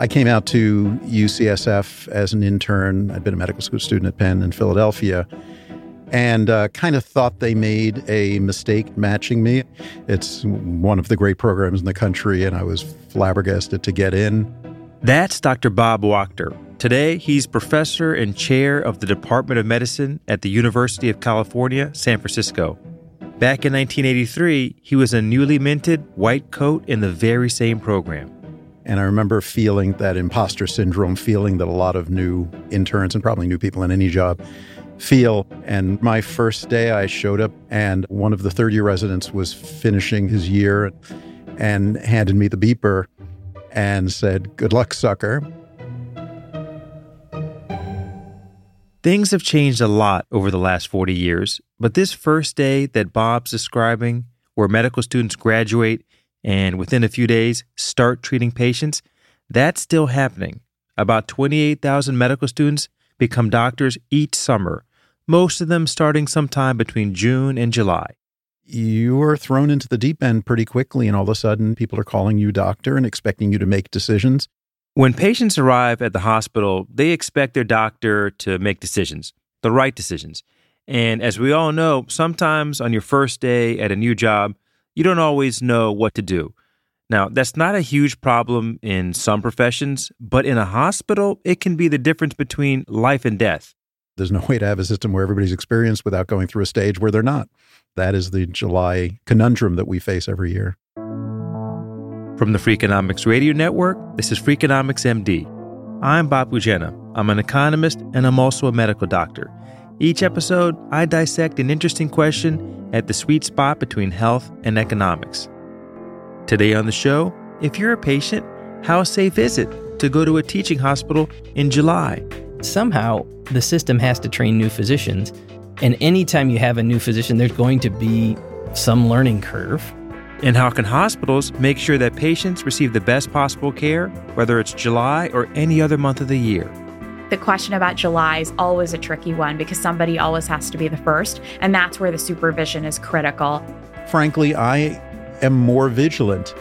I came out to UCSF as an intern. I'd been a medical school student at Penn in Philadelphia and uh, kind of thought they made a mistake matching me. It's one of the great programs in the country, and I was flabbergasted to get in. That's Dr. Bob Wachter. Today, he's professor and chair of the Department of Medicine at the University of California, San Francisco. Back in 1983, he was a newly minted white coat in the very same program. And I remember feeling that imposter syndrome, feeling that a lot of new interns and probably new people in any job feel. And my first day, I showed up, and one of the third year residents was finishing his year and handed me the beeper and said, Good luck, sucker. Things have changed a lot over the last 40 years, but this first day that Bob's describing, where medical students graduate and within a few days start treating patients, that's still happening. About 28,000 medical students become doctors each summer, most of them starting sometime between June and July. You are thrown into the deep end pretty quickly, and all of a sudden, people are calling you doctor and expecting you to make decisions. When patients arrive at the hospital, they expect their doctor to make decisions, the right decisions. And as we all know, sometimes on your first day at a new job, you don't always know what to do. Now, that's not a huge problem in some professions, but in a hospital, it can be the difference between life and death. There's no way to have a system where everybody's experienced without going through a stage where they're not. That is the July conundrum that we face every year. From the Freakonomics Radio Network, this is Freakonomics MD. I'm Bapu Jena. I'm an economist and I'm also a medical doctor. Each episode, I dissect an interesting question at the sweet spot between health and economics. Today on the show, if you're a patient, how safe is it to go to a teaching hospital in July? Somehow, the system has to train new physicians. And anytime you have a new physician, there's going to be some learning curve. And how can hospitals make sure that patients receive the best possible care, whether it's July or any other month of the year? The question about July is always a tricky one because somebody always has to be the first, and that's where the supervision is critical. Frankly, I am more vigilant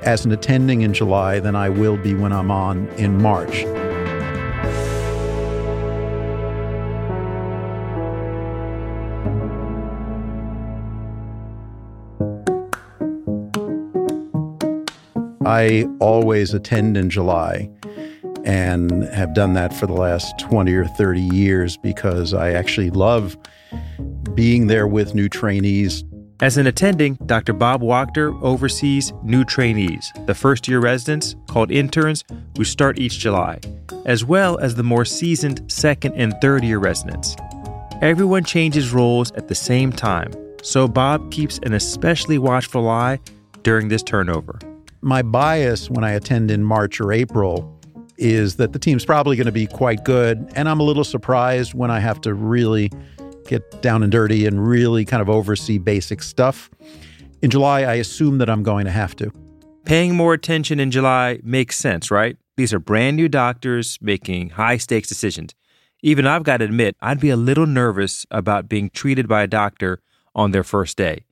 as an attending in July than I will be when I'm on in March. I always attend in July and have done that for the last 20 or 30 years because I actually love being there with new trainees. As an attending, Dr. Bob Wachter oversees new trainees, the first year residents called interns who start each July, as well as the more seasoned second and third year residents. Everyone changes roles at the same time, so Bob keeps an especially watchful eye during this turnover. My bias when I attend in March or April is that the team's probably going to be quite good. And I'm a little surprised when I have to really get down and dirty and really kind of oversee basic stuff. In July, I assume that I'm going to have to. Paying more attention in July makes sense, right? These are brand new doctors making high stakes decisions. Even I've got to admit, I'd be a little nervous about being treated by a doctor on their first day.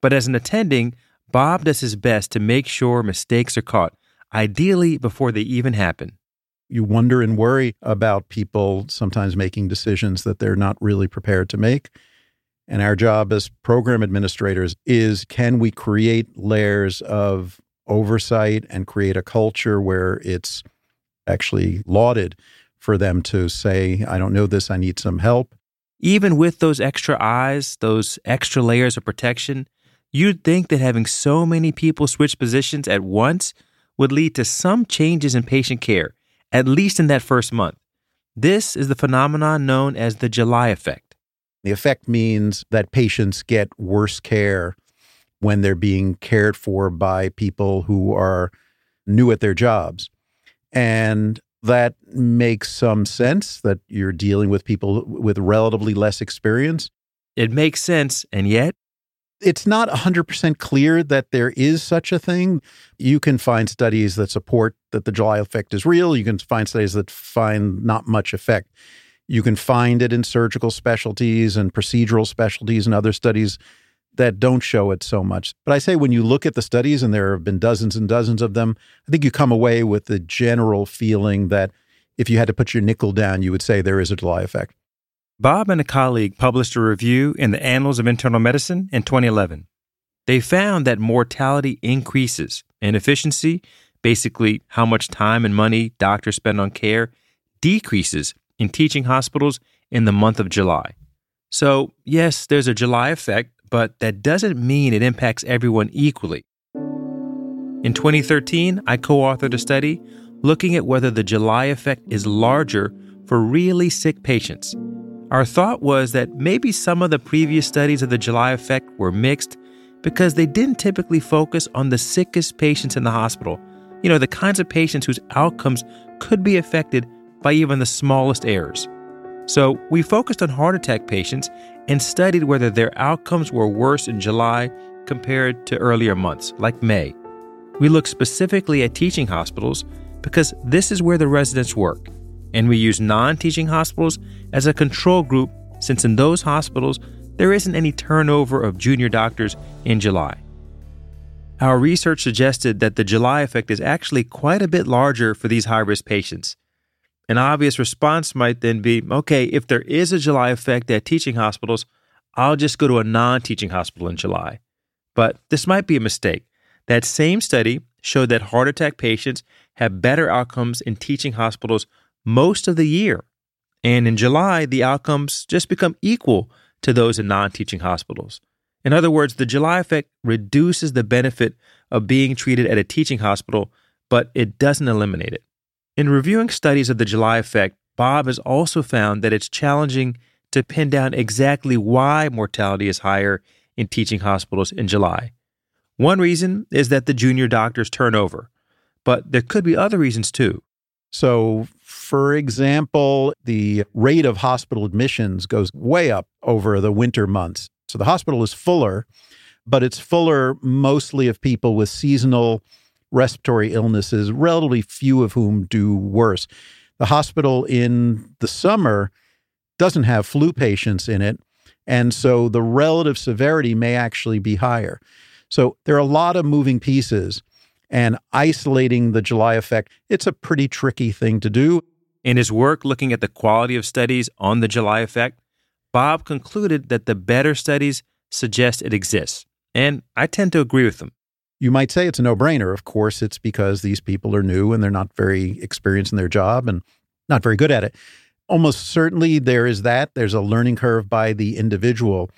But as an attending, Bob does his best to make sure mistakes are caught, ideally before they even happen you wonder and worry about people sometimes making decisions that they're not really prepared to make. And our job as program administrators is can we create layers of oversight and create a culture where it's actually lauded for them to say, I don't know this, I need some help. Even with those extra eyes, those extra layers of protection, you'd think that having so many people switch positions at once would lead to some changes in patient care, at least in that first month. This is the phenomenon known as the July effect. The effect means that patients get worse care when they're being cared for by people who are new at their jobs. And that makes some sense that you're dealing with people with relatively less experience. It makes sense, and yet it's not 100% clear that there is such a thing. You can find studies that support that the July effect is real. You can find studies that find not much effect. You can find it in surgical specialties and procedural specialties and other studies that don't show it so much. But I say when you look at the studies, and there have been dozens and dozens of them, I think you come away with the general feeling that if you had to put your nickel down, you would say there is a July effect. Bob and a colleague published a review in the Annals of Internal Medicine in 2011. They found that mortality increases and efficiency, basically how much time and money doctors spend on care, decreases in teaching hospitals in the month of July. So, yes, there's a July effect, but that doesn't mean it impacts everyone equally. In 2013, I co authored a study looking at whether the July effect is larger for really sick patients our thought was that maybe some of the previous studies of the July effect were mixed because they didn't typically focus on the sickest patients in the hospital. You know, the kinds of patients whose outcomes could be affected by even the smallest errors. So we focused on heart attack patients and studied whether their outcomes were worse in July compared to earlier months, like May. We looked specifically at teaching hospitals because this is where the residents work and we use non teaching hospitals as a control group since in those hospitals there isn't any turnover of junior doctors in July. Our research suggested that the July effect is actually quite a bit larger for these high risk patients. An obvious response might then be okay, if there is a July effect at teaching hospitals, I'll just go to a non teaching hospital in July. But this might be a mistake. That same study showed that heart attack patients have better outcomes in teaching hospitals most of the year. And in July, the outcomes just become equal to those in non teaching hospitals. In other words, the July effect reduces the benefit of being treated at a teaching hospital, but it doesn't eliminate it. In reviewing studies of the July effect, Bob has also found that it's challenging to pin down exactly why mortality is higher in teaching hospitals in July. One reason is that the junior doctors turn over, but there could be other reasons too. So, for example, the rate of hospital admissions goes way up over the winter months. So the hospital is fuller, but it's fuller mostly of people with seasonal respiratory illnesses, relatively few of whom do worse. The hospital in the summer doesn't have flu patients in it, and so the relative severity may actually be higher. So there are a lot of moving pieces and isolating the July effect, it's a pretty tricky thing to do. In his work looking at the quality of studies on the July effect, Bob concluded that the better studies suggest it exists. And I tend to agree with him. You might say it's a no brainer. Of course, it's because these people are new and they're not very experienced in their job and not very good at it. Almost certainly there is that. There's a learning curve by the individual,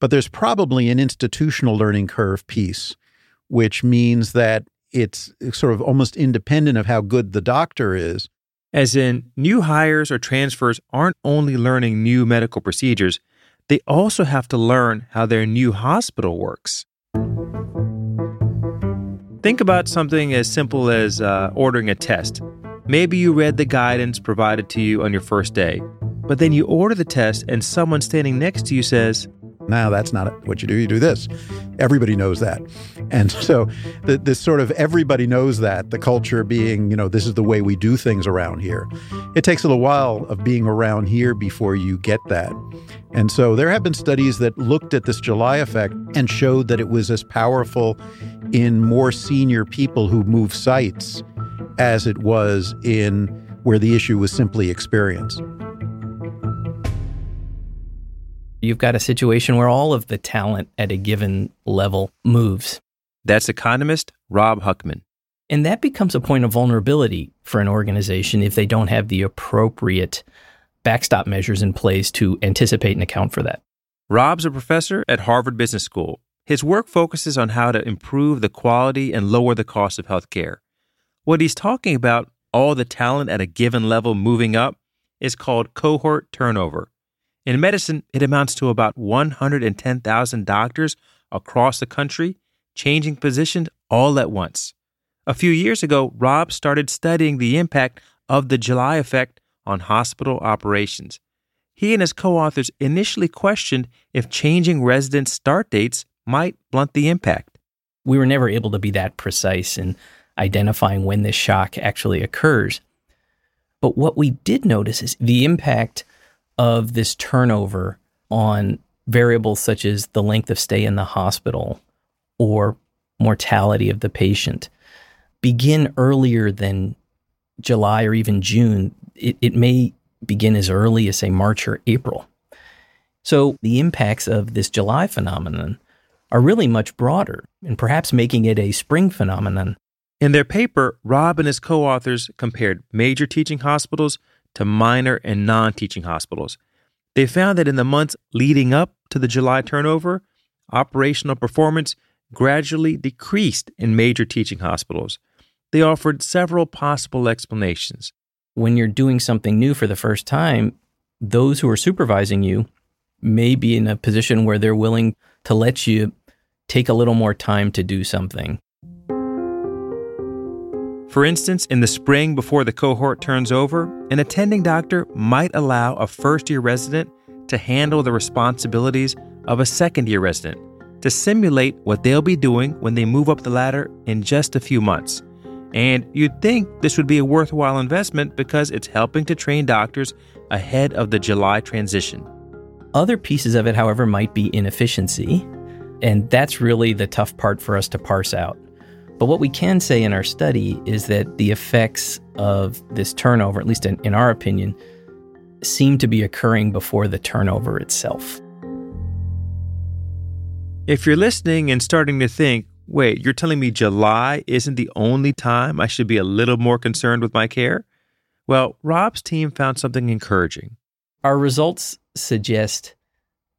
but there's probably an institutional learning curve piece, which means that it's sort of almost independent of how good the doctor is. As in, new hires or transfers aren't only learning new medical procedures, they also have to learn how their new hospital works. Think about something as simple as uh, ordering a test. Maybe you read the guidance provided to you on your first day, but then you order the test and someone standing next to you says, now that's not what you do. You do this. Everybody knows that. And so the, this sort of everybody knows that, the culture being, you know, this is the way we do things around here. It takes a little while of being around here before you get that. And so there have been studies that looked at this July effect and showed that it was as powerful in more senior people who move sites as it was in where the issue was simply experience. You've got a situation where all of the talent at a given level moves. That's economist Rob Huckman. And that becomes a point of vulnerability for an organization if they don't have the appropriate backstop measures in place to anticipate and account for that. Rob's a professor at Harvard Business School. His work focuses on how to improve the quality and lower the cost of healthcare. What he's talking about, all the talent at a given level moving up, is called cohort turnover. In medicine, it amounts to about 110,000 doctors across the country changing positions all at once. A few years ago, Rob started studying the impact of the July effect on hospital operations. He and his co authors initially questioned if changing resident start dates might blunt the impact. We were never able to be that precise in identifying when this shock actually occurs. But what we did notice is the impact of this turnover on variables such as the length of stay in the hospital or mortality of the patient begin earlier than July or even June. It, it may begin as early as, say, March or April. So the impacts of this July phenomenon are really much broader and perhaps making it a spring phenomenon. In their paper, Rob and his co authors compared major teaching hospitals to minor and non teaching hospitals. They found that in the months leading up to the July turnover, operational performance gradually decreased in major teaching hospitals. They offered several possible explanations. When you're doing something new for the first time, those who are supervising you may be in a position where they're willing to let you take a little more time to do something. For instance, in the spring before the cohort turns over, an attending doctor might allow a first year resident to handle the responsibilities of a second year resident to simulate what they'll be doing when they move up the ladder in just a few months. And you'd think this would be a worthwhile investment because it's helping to train doctors ahead of the July transition. Other pieces of it, however, might be inefficiency. And that's really the tough part for us to parse out. But what we can say in our study is that the effects of this turnover, at least in, in our opinion, seem to be occurring before the turnover itself. If you're listening and starting to think, wait, you're telling me July isn't the only time I should be a little more concerned with my care? Well, Rob's team found something encouraging. Our results suggest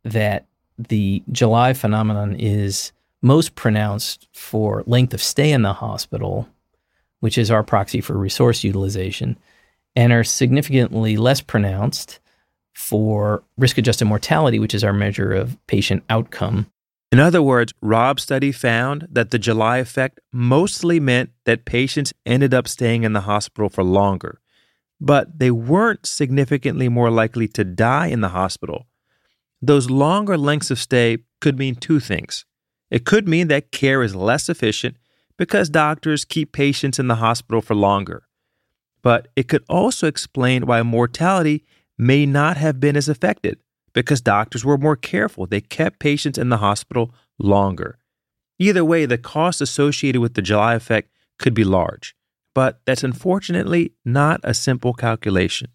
that the July phenomenon is most pronounced for length of stay in the hospital, which is our proxy for resource utilization, and are significantly less pronounced for risk adjusted mortality, which is our measure of patient outcome. In other words, Rob's study found that the July effect mostly meant that patients ended up staying in the hospital for longer, but they weren't significantly more likely to die in the hospital. Those longer lengths of stay could mean two things. It could mean that care is less efficient because doctors keep patients in the hospital for longer. But it could also explain why mortality may not have been as affected because doctors were more careful. They kept patients in the hospital longer. Either way, the cost associated with the July effect could be large, but that's unfortunately not a simple calculation.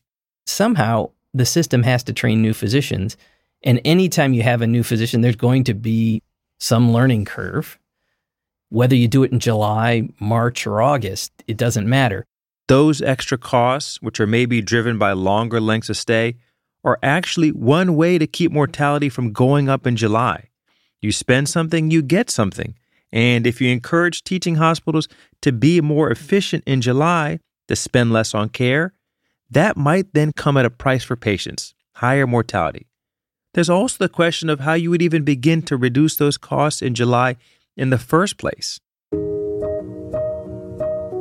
Somehow, the system has to train new physicians. And anytime you have a new physician, there's going to be some learning curve. Whether you do it in July, March, or August, it doesn't matter. Those extra costs, which are maybe driven by longer lengths of stay, are actually one way to keep mortality from going up in July. You spend something, you get something. And if you encourage teaching hospitals to be more efficient in July, to spend less on care, that might then come at a price for patients, higher mortality. There's also the question of how you would even begin to reduce those costs in July in the first place.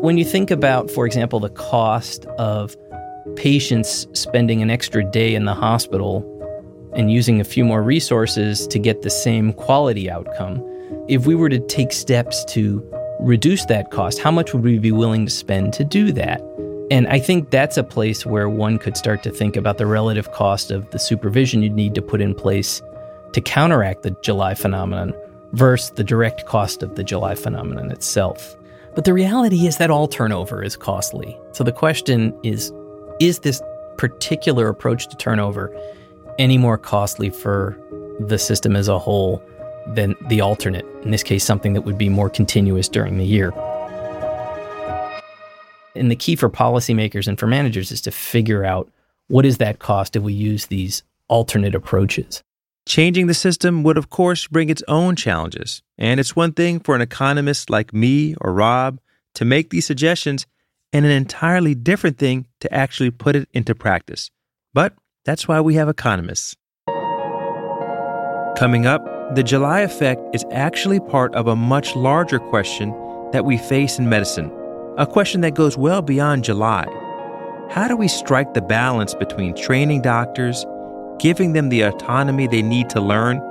When you think about, for example, the cost of patients spending an extra day in the hospital and using a few more resources to get the same quality outcome, if we were to take steps to reduce that cost, how much would we be willing to spend to do that? And I think that's a place where one could start to think about the relative cost of the supervision you'd need to put in place to counteract the July phenomenon versus the direct cost of the July phenomenon itself. But the reality is that all turnover is costly. So the question is is this particular approach to turnover any more costly for the system as a whole than the alternate, in this case, something that would be more continuous during the year. And the key for policymakers and for managers is to figure out what is that cost if we use these alternate approaches. Changing the system would, of course, bring its own challenges. And it's one thing for an economist like me or Rob to make these suggestions, and an entirely different thing to actually put it into practice. But that's why we have economists. Coming up, the July effect is actually part of a much larger question that we face in medicine, a question that goes well beyond July. How do we strike the balance between training doctors, giving them the autonomy they need to learn,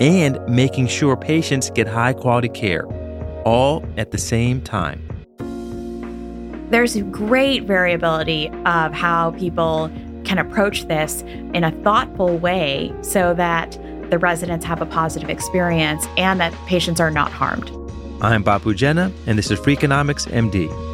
and making sure patients get high quality care, all at the same time? There's great variability of how people can approach this in a thoughtful way so that the residents have a positive experience and that patients are not harmed. I'm Bapu Jena, and this is Freakonomics MD.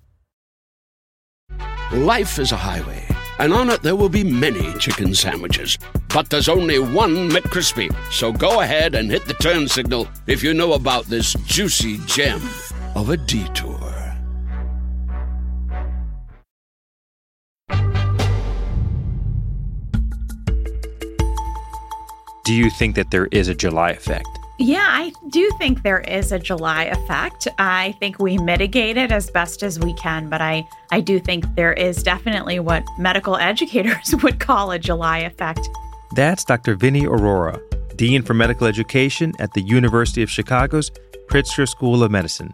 Life is a highway, and on it there will be many chicken sandwiches. But there's only one McCrispy. So go ahead and hit the turn signal if you know about this juicy gem of a detour. Do you think that there is a July effect? Yeah, I do think there is a July effect. I think we mitigate it as best as we can, but I, I do think there is definitely what medical educators would call a July effect. That's Dr. Vinnie Arora, Dean for Medical Education at the University of Chicago's Pritzker School of Medicine.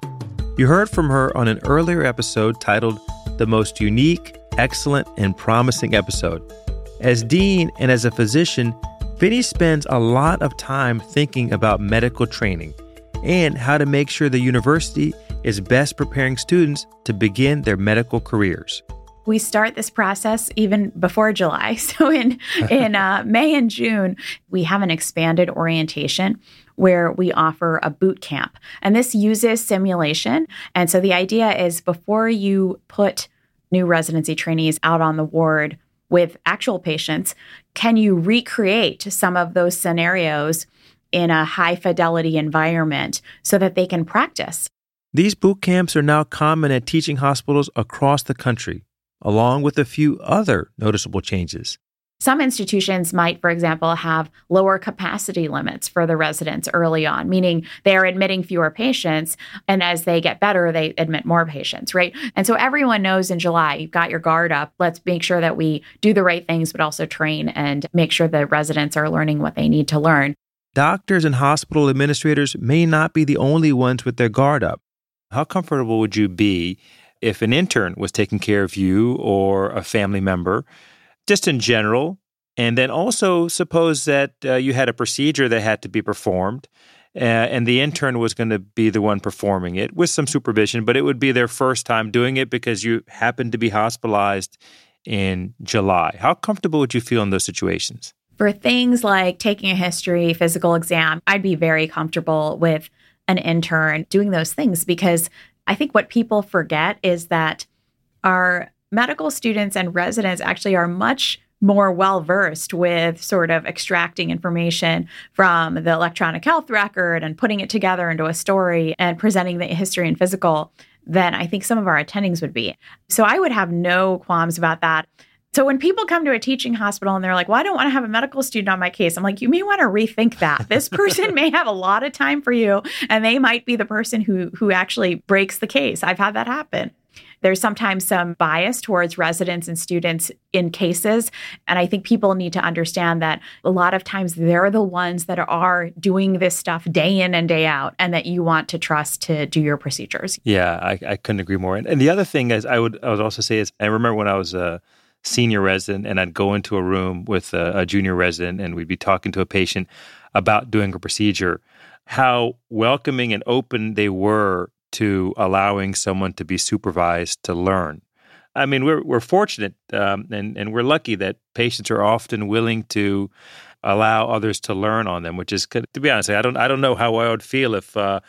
You heard from her on an earlier episode titled The Most Unique, Excellent, and Promising Episode. As dean and as a physician, Vinnie spends a lot of time thinking about medical training and how to make sure the university is best preparing students to begin their medical careers. We start this process even before July. So in in uh, May and June, we have an expanded orientation where we offer a boot camp, and this uses simulation. And so the idea is before you put new residency trainees out on the ward with actual patients, can you recreate some of those scenarios in a high fidelity environment so that they can practice? These boot camps are now common at teaching hospitals across the country, along with a few other noticeable changes. Some institutions might, for example, have lower capacity limits for the residents early on, meaning they're admitting fewer patients. And as they get better, they admit more patients, right? And so everyone knows in July, you've got your guard up. Let's make sure that we do the right things, but also train and make sure the residents are learning what they need to learn. Doctors and hospital administrators may not be the only ones with their guard up. How comfortable would you be if an intern was taking care of you or a family member? Just in general. And then also suppose that uh, you had a procedure that had to be performed, uh, and the intern was going to be the one performing it with some supervision, but it would be their first time doing it because you happened to be hospitalized in July. How comfortable would you feel in those situations? For things like taking a history, physical exam, I'd be very comfortable with an intern doing those things because I think what people forget is that our medical students and residents actually are much more well versed with sort of extracting information from the electronic health record and putting it together into a story and presenting the history and physical than I think some of our attendings would be. So I would have no qualms about that. So when people come to a teaching hospital and they're like, "Well, I don't want to have a medical student on my case," I'm like, "You may want to rethink that. This person may have a lot of time for you, and they might be the person who who actually breaks the case." I've had that happen. There's sometimes some bias towards residents and students in cases. And I think people need to understand that a lot of times they're the ones that are doing this stuff day in and day out, and that you want to trust to do your procedures. Yeah, I, I couldn't agree more. And, and, the other thing is, I would I would also say is, I remember when I was a senior resident and I'd go into a room with a, a junior resident and we'd be talking to a patient about doing a procedure, how welcoming and open they were to allowing someone to be supervised to learn. I mean, we're we're fortunate um, and and we're lucky that patients are often willing to allow others to learn on them. Which is, to be honest, I don't I don't know how I would feel if uh,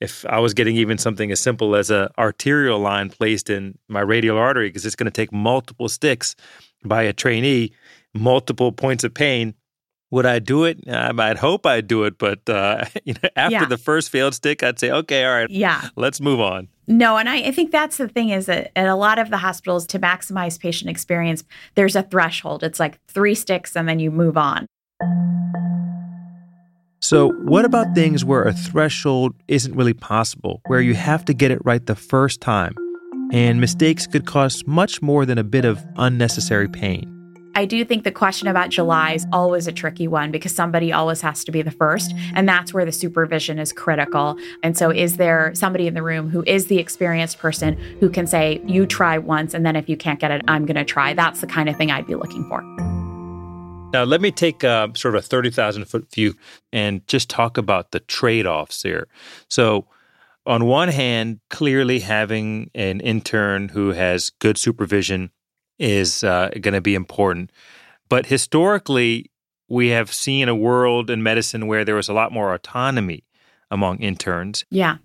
if I was getting even something as simple as a arterial line placed in my radial artery because it's going to take multiple sticks by a trainee, multiple points of pain would I do it? I'd hope I'd do it, but uh, you know, after yeah. the first failed stick, I'd say, okay, all right, yeah, let's move on. No, and I, I, think that's the thing is that at a lot of the hospitals, to maximize patient experience, there's a threshold. It's like three sticks, and then you move on. So, what about things where a threshold isn't really possible, where you have to get it right the first time, and mistakes could cause much more than a bit of unnecessary pain? I do think the question about July is always a tricky one because somebody always has to be the first. And that's where the supervision is critical. And so, is there somebody in the room who is the experienced person who can say, you try once, and then if you can't get it, I'm going to try? That's the kind of thing I'd be looking for. Now, let me take uh, sort of a 30,000 foot view and just talk about the trade offs here. So, on one hand, clearly having an intern who has good supervision is uh, going to be important. But historically, we have seen a world in medicine where there was a lot more autonomy among interns. Yeah.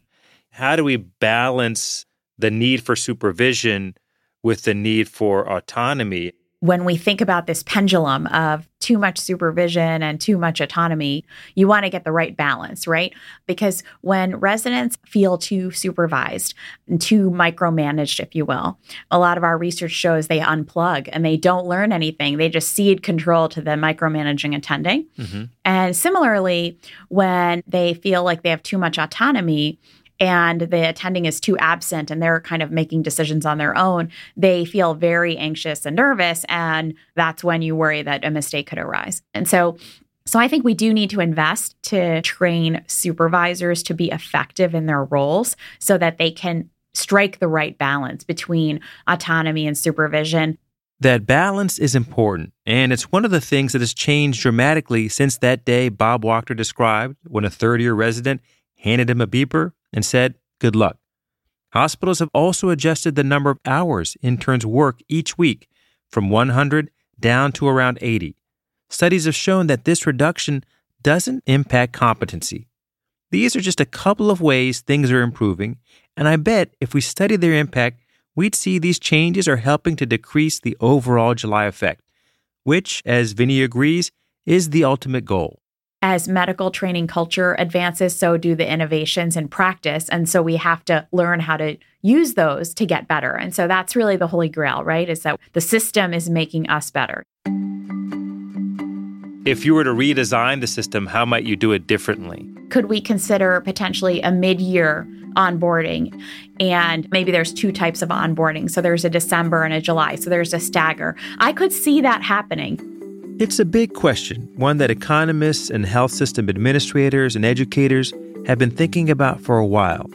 How do we balance the need for supervision with the need for autonomy? When we think about this pendulum of too much supervision and too much autonomy, you want to get the right balance, right? Because when residents feel too supervised and too micromanaged, if you will, a lot of our research shows they unplug and they don't learn anything. They just cede control to the micromanaging attending. Mm-hmm. And similarly, when they feel like they have too much autonomy, and the attending is too absent and they're kind of making decisions on their own, they feel very anxious and nervous. And that's when you worry that a mistake could arise. And so, so I think we do need to invest to train supervisors to be effective in their roles so that they can strike the right balance between autonomy and supervision. That balance is important, and it's one of the things that has changed dramatically since that day Bob Wachter described when a third year resident handed him a beeper and said, Good luck. Hospitals have also adjusted the number of hours interns work each week from 100 down to around 80. Studies have shown that this reduction doesn't impact competency. These are just a couple of ways things are improving, and I bet if we study their impact, we'd see these changes are helping to decrease the overall July effect, which, as Vinny agrees, is the ultimate goal as medical training culture advances, so do the innovations in practice. And so we have to learn how to use those to get better. And so that's really the holy grail, right? Is that the system is making us better. If you were to redesign the system, how might you do it differently? Could we consider potentially a mid year onboarding? And maybe there's two types of onboarding. So there's a December and a July. So there's a stagger. I could see that happening. It's a big question, one that economists and health system administrators and educators have been thinking about for a while.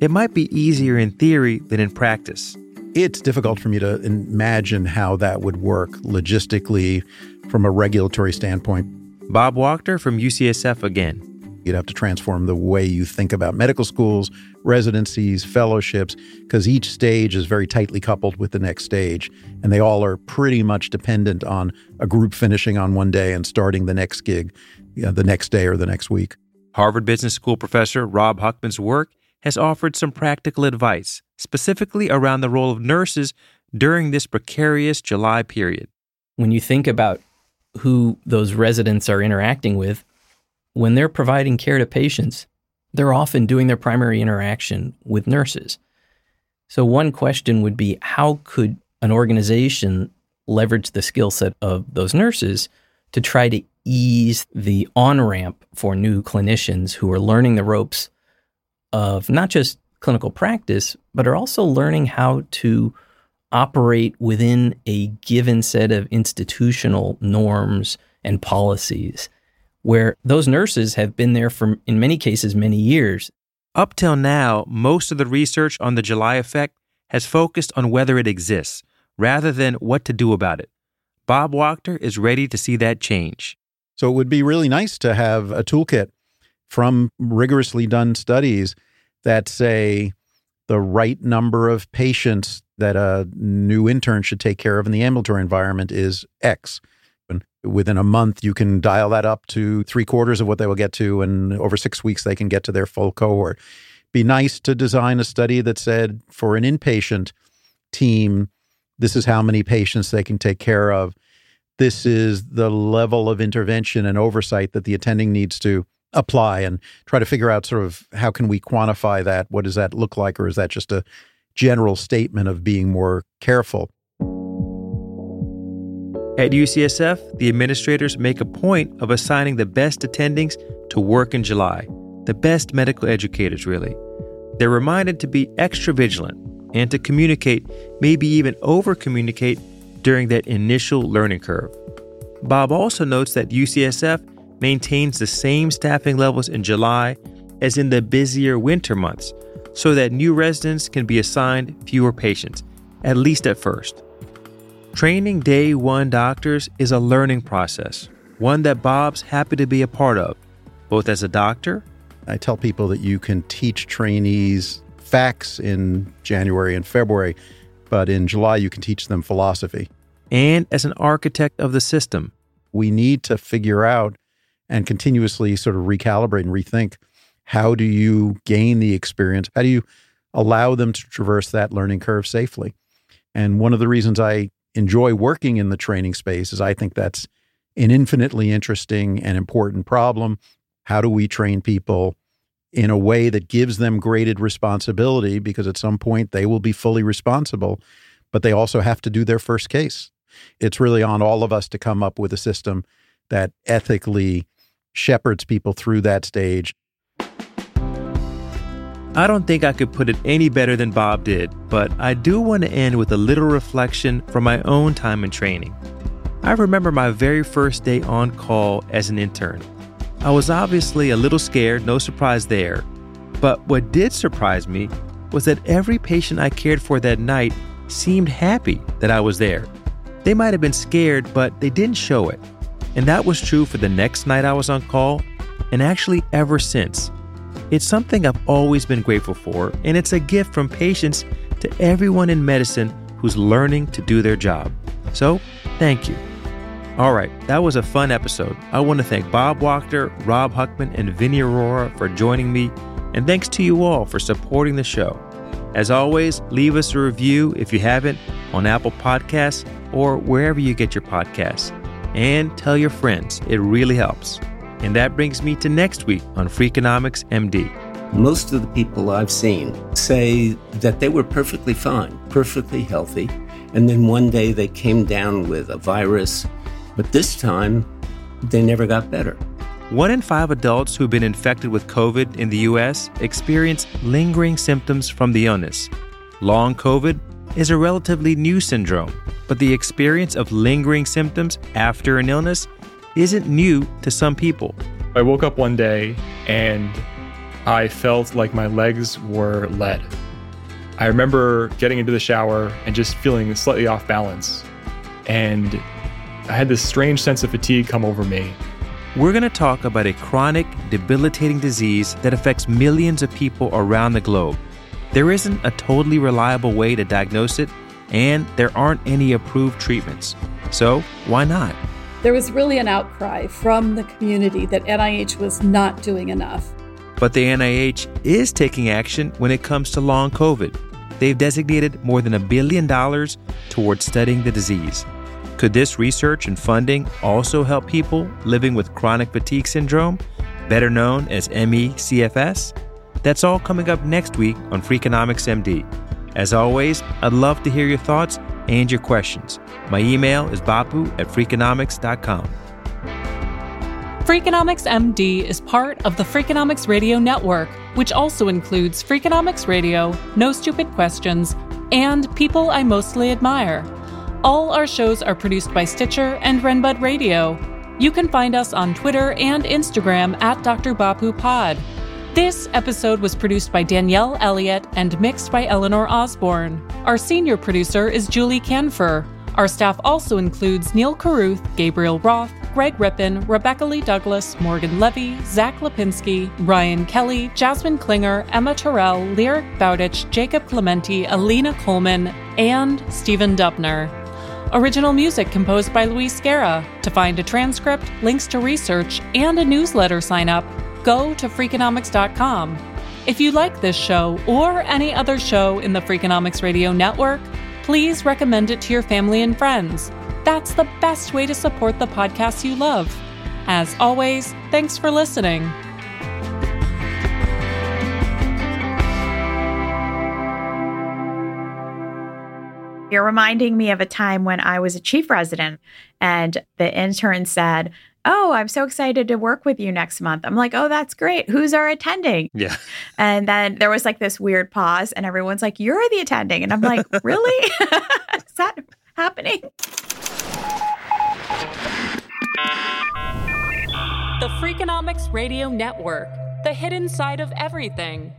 It might be easier in theory than in practice. It's difficult for me to imagine how that would work logistically from a regulatory standpoint. Bob Wachter from UCSF again. You'd have to transform the way you think about medical schools, residencies, fellowships, because each stage is very tightly coupled with the next stage. And they all are pretty much dependent on a group finishing on one day and starting the next gig you know, the next day or the next week. Harvard Business School professor Rob Huckman's work has offered some practical advice, specifically around the role of nurses during this precarious July period. When you think about who those residents are interacting with, when they're providing care to patients, they're often doing their primary interaction with nurses. So, one question would be how could an organization leverage the skill set of those nurses to try to ease the on ramp for new clinicians who are learning the ropes of not just clinical practice, but are also learning how to operate within a given set of institutional norms and policies where those nurses have been there for, in many cases, many years. Up till now, most of the research on the July effect has focused on whether it exists rather than what to do about it. Bob Wachter is ready to see that change. So it would be really nice to have a toolkit from rigorously done studies that say the right number of patients that a new intern should take care of in the ambulatory environment is X. And within a month, you can dial that up to three quarters of what they will get to, and over six weeks, they can get to their full cohort. Be nice to design a study that said for an inpatient team, this is how many patients they can take care of. This is the level of intervention and oversight that the attending needs to apply and try to figure out sort of how can we quantify that? What does that look like? Or is that just a general statement of being more careful? At UCSF, the administrators make a point of assigning the best attendings to work in July, the best medical educators, really. They're reminded to be extra vigilant and to communicate, maybe even over communicate during that initial learning curve. Bob also notes that UCSF maintains the same staffing levels in July as in the busier winter months so that new residents can be assigned fewer patients, at least at first. Training day one doctors is a learning process, one that Bob's happy to be a part of, both as a doctor. I tell people that you can teach trainees facts in January and February, but in July you can teach them philosophy. And as an architect of the system, we need to figure out and continuously sort of recalibrate and rethink how do you gain the experience? How do you allow them to traverse that learning curve safely? And one of the reasons I enjoy working in the training space is I think that's an infinitely interesting and important problem. How do we train people in a way that gives them graded responsibility? Because at some point they will be fully responsible, but they also have to do their first case. It's really on all of us to come up with a system that ethically shepherds people through that stage I don't think I could put it any better than Bob did, but I do want to end with a little reflection from my own time in training. I remember my very first day on call as an intern. I was obviously a little scared, no surprise there. But what did surprise me was that every patient I cared for that night seemed happy that I was there. They might have been scared, but they didn't show it. And that was true for the next night I was on call, and actually ever since. It's something I've always been grateful for, and it's a gift from patients to everyone in medicine who's learning to do their job. So, thank you. All right, that was a fun episode. I want to thank Bob Wachter, Rob Huckman, and Vinny Arora for joining me, and thanks to you all for supporting the show. As always, leave us a review if you haven't on Apple Podcasts or wherever you get your podcasts. And tell your friends, it really helps. And that brings me to next week on Freakonomics MD. Most of the people I've seen say that they were perfectly fine, perfectly healthy, and then one day they came down with a virus, but this time they never got better. One in five adults who've been infected with COVID in the U.S. experience lingering symptoms from the illness. Long COVID is a relatively new syndrome, but the experience of lingering symptoms after an illness isn't new to some people. I woke up one day and I felt like my legs were lead. I remember getting into the shower and just feeling slightly off balance. And I had this strange sense of fatigue come over me. We're going to talk about a chronic, debilitating disease that affects millions of people around the globe. There isn't a totally reliable way to diagnose it, and there aren't any approved treatments. So, why not? There was really an outcry from the community that NIH was not doing enough. But the NIH is taking action when it comes to long COVID. They've designated more than a billion dollars towards studying the disease. Could this research and funding also help people living with chronic fatigue syndrome, better known as ME/CFS? That's all coming up next week on Freakonomics MD. As always, I'd love to hear your thoughts and your questions. My email is bapu at freakonomics.com. Freakonomics MD is part of the Freakonomics Radio Network, which also includes Freakonomics Radio, No Stupid Questions, and People I Mostly Admire. All our shows are produced by Stitcher and Renbud Radio. You can find us on Twitter and Instagram at Dr. Bapu Pod. This episode was produced by Danielle Elliott and mixed by Eleanor Osborne. Our senior producer is Julie Kanfer. Our staff also includes Neal Carruth, Gabriel Roth, Greg Rippin, Rebecca Lee Douglas, Morgan Levey, Zack Lapinski, Ryan Kelly, Jasmin Klinger, Emma Tyrrell, Lyric Bowditch, Jacob Clemente, Alina Kulman, and Stephen Dubner. Original music composed by Luis Guerra. To find a transcript, links to research, and a newsletter sign up, go to Freakonomics.com. If you like this show or any other show in the Freakonomics Radio Network, please recommend it to your family and friends. That's the best way to support the podcasts you love. As always, thanks for listening. You're reminding me of a time when I was a chief resident and the intern said, Oh, I'm so excited to work with you next month. I'm like, Oh, that's great. Who's our attending? Yeah. And then there was like this weird pause, and everyone's like, You're the attending. And I'm like, Really? Is that happening? The Freakonomics Radio Network, the hidden side of everything.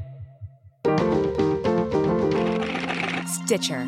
Stitcher.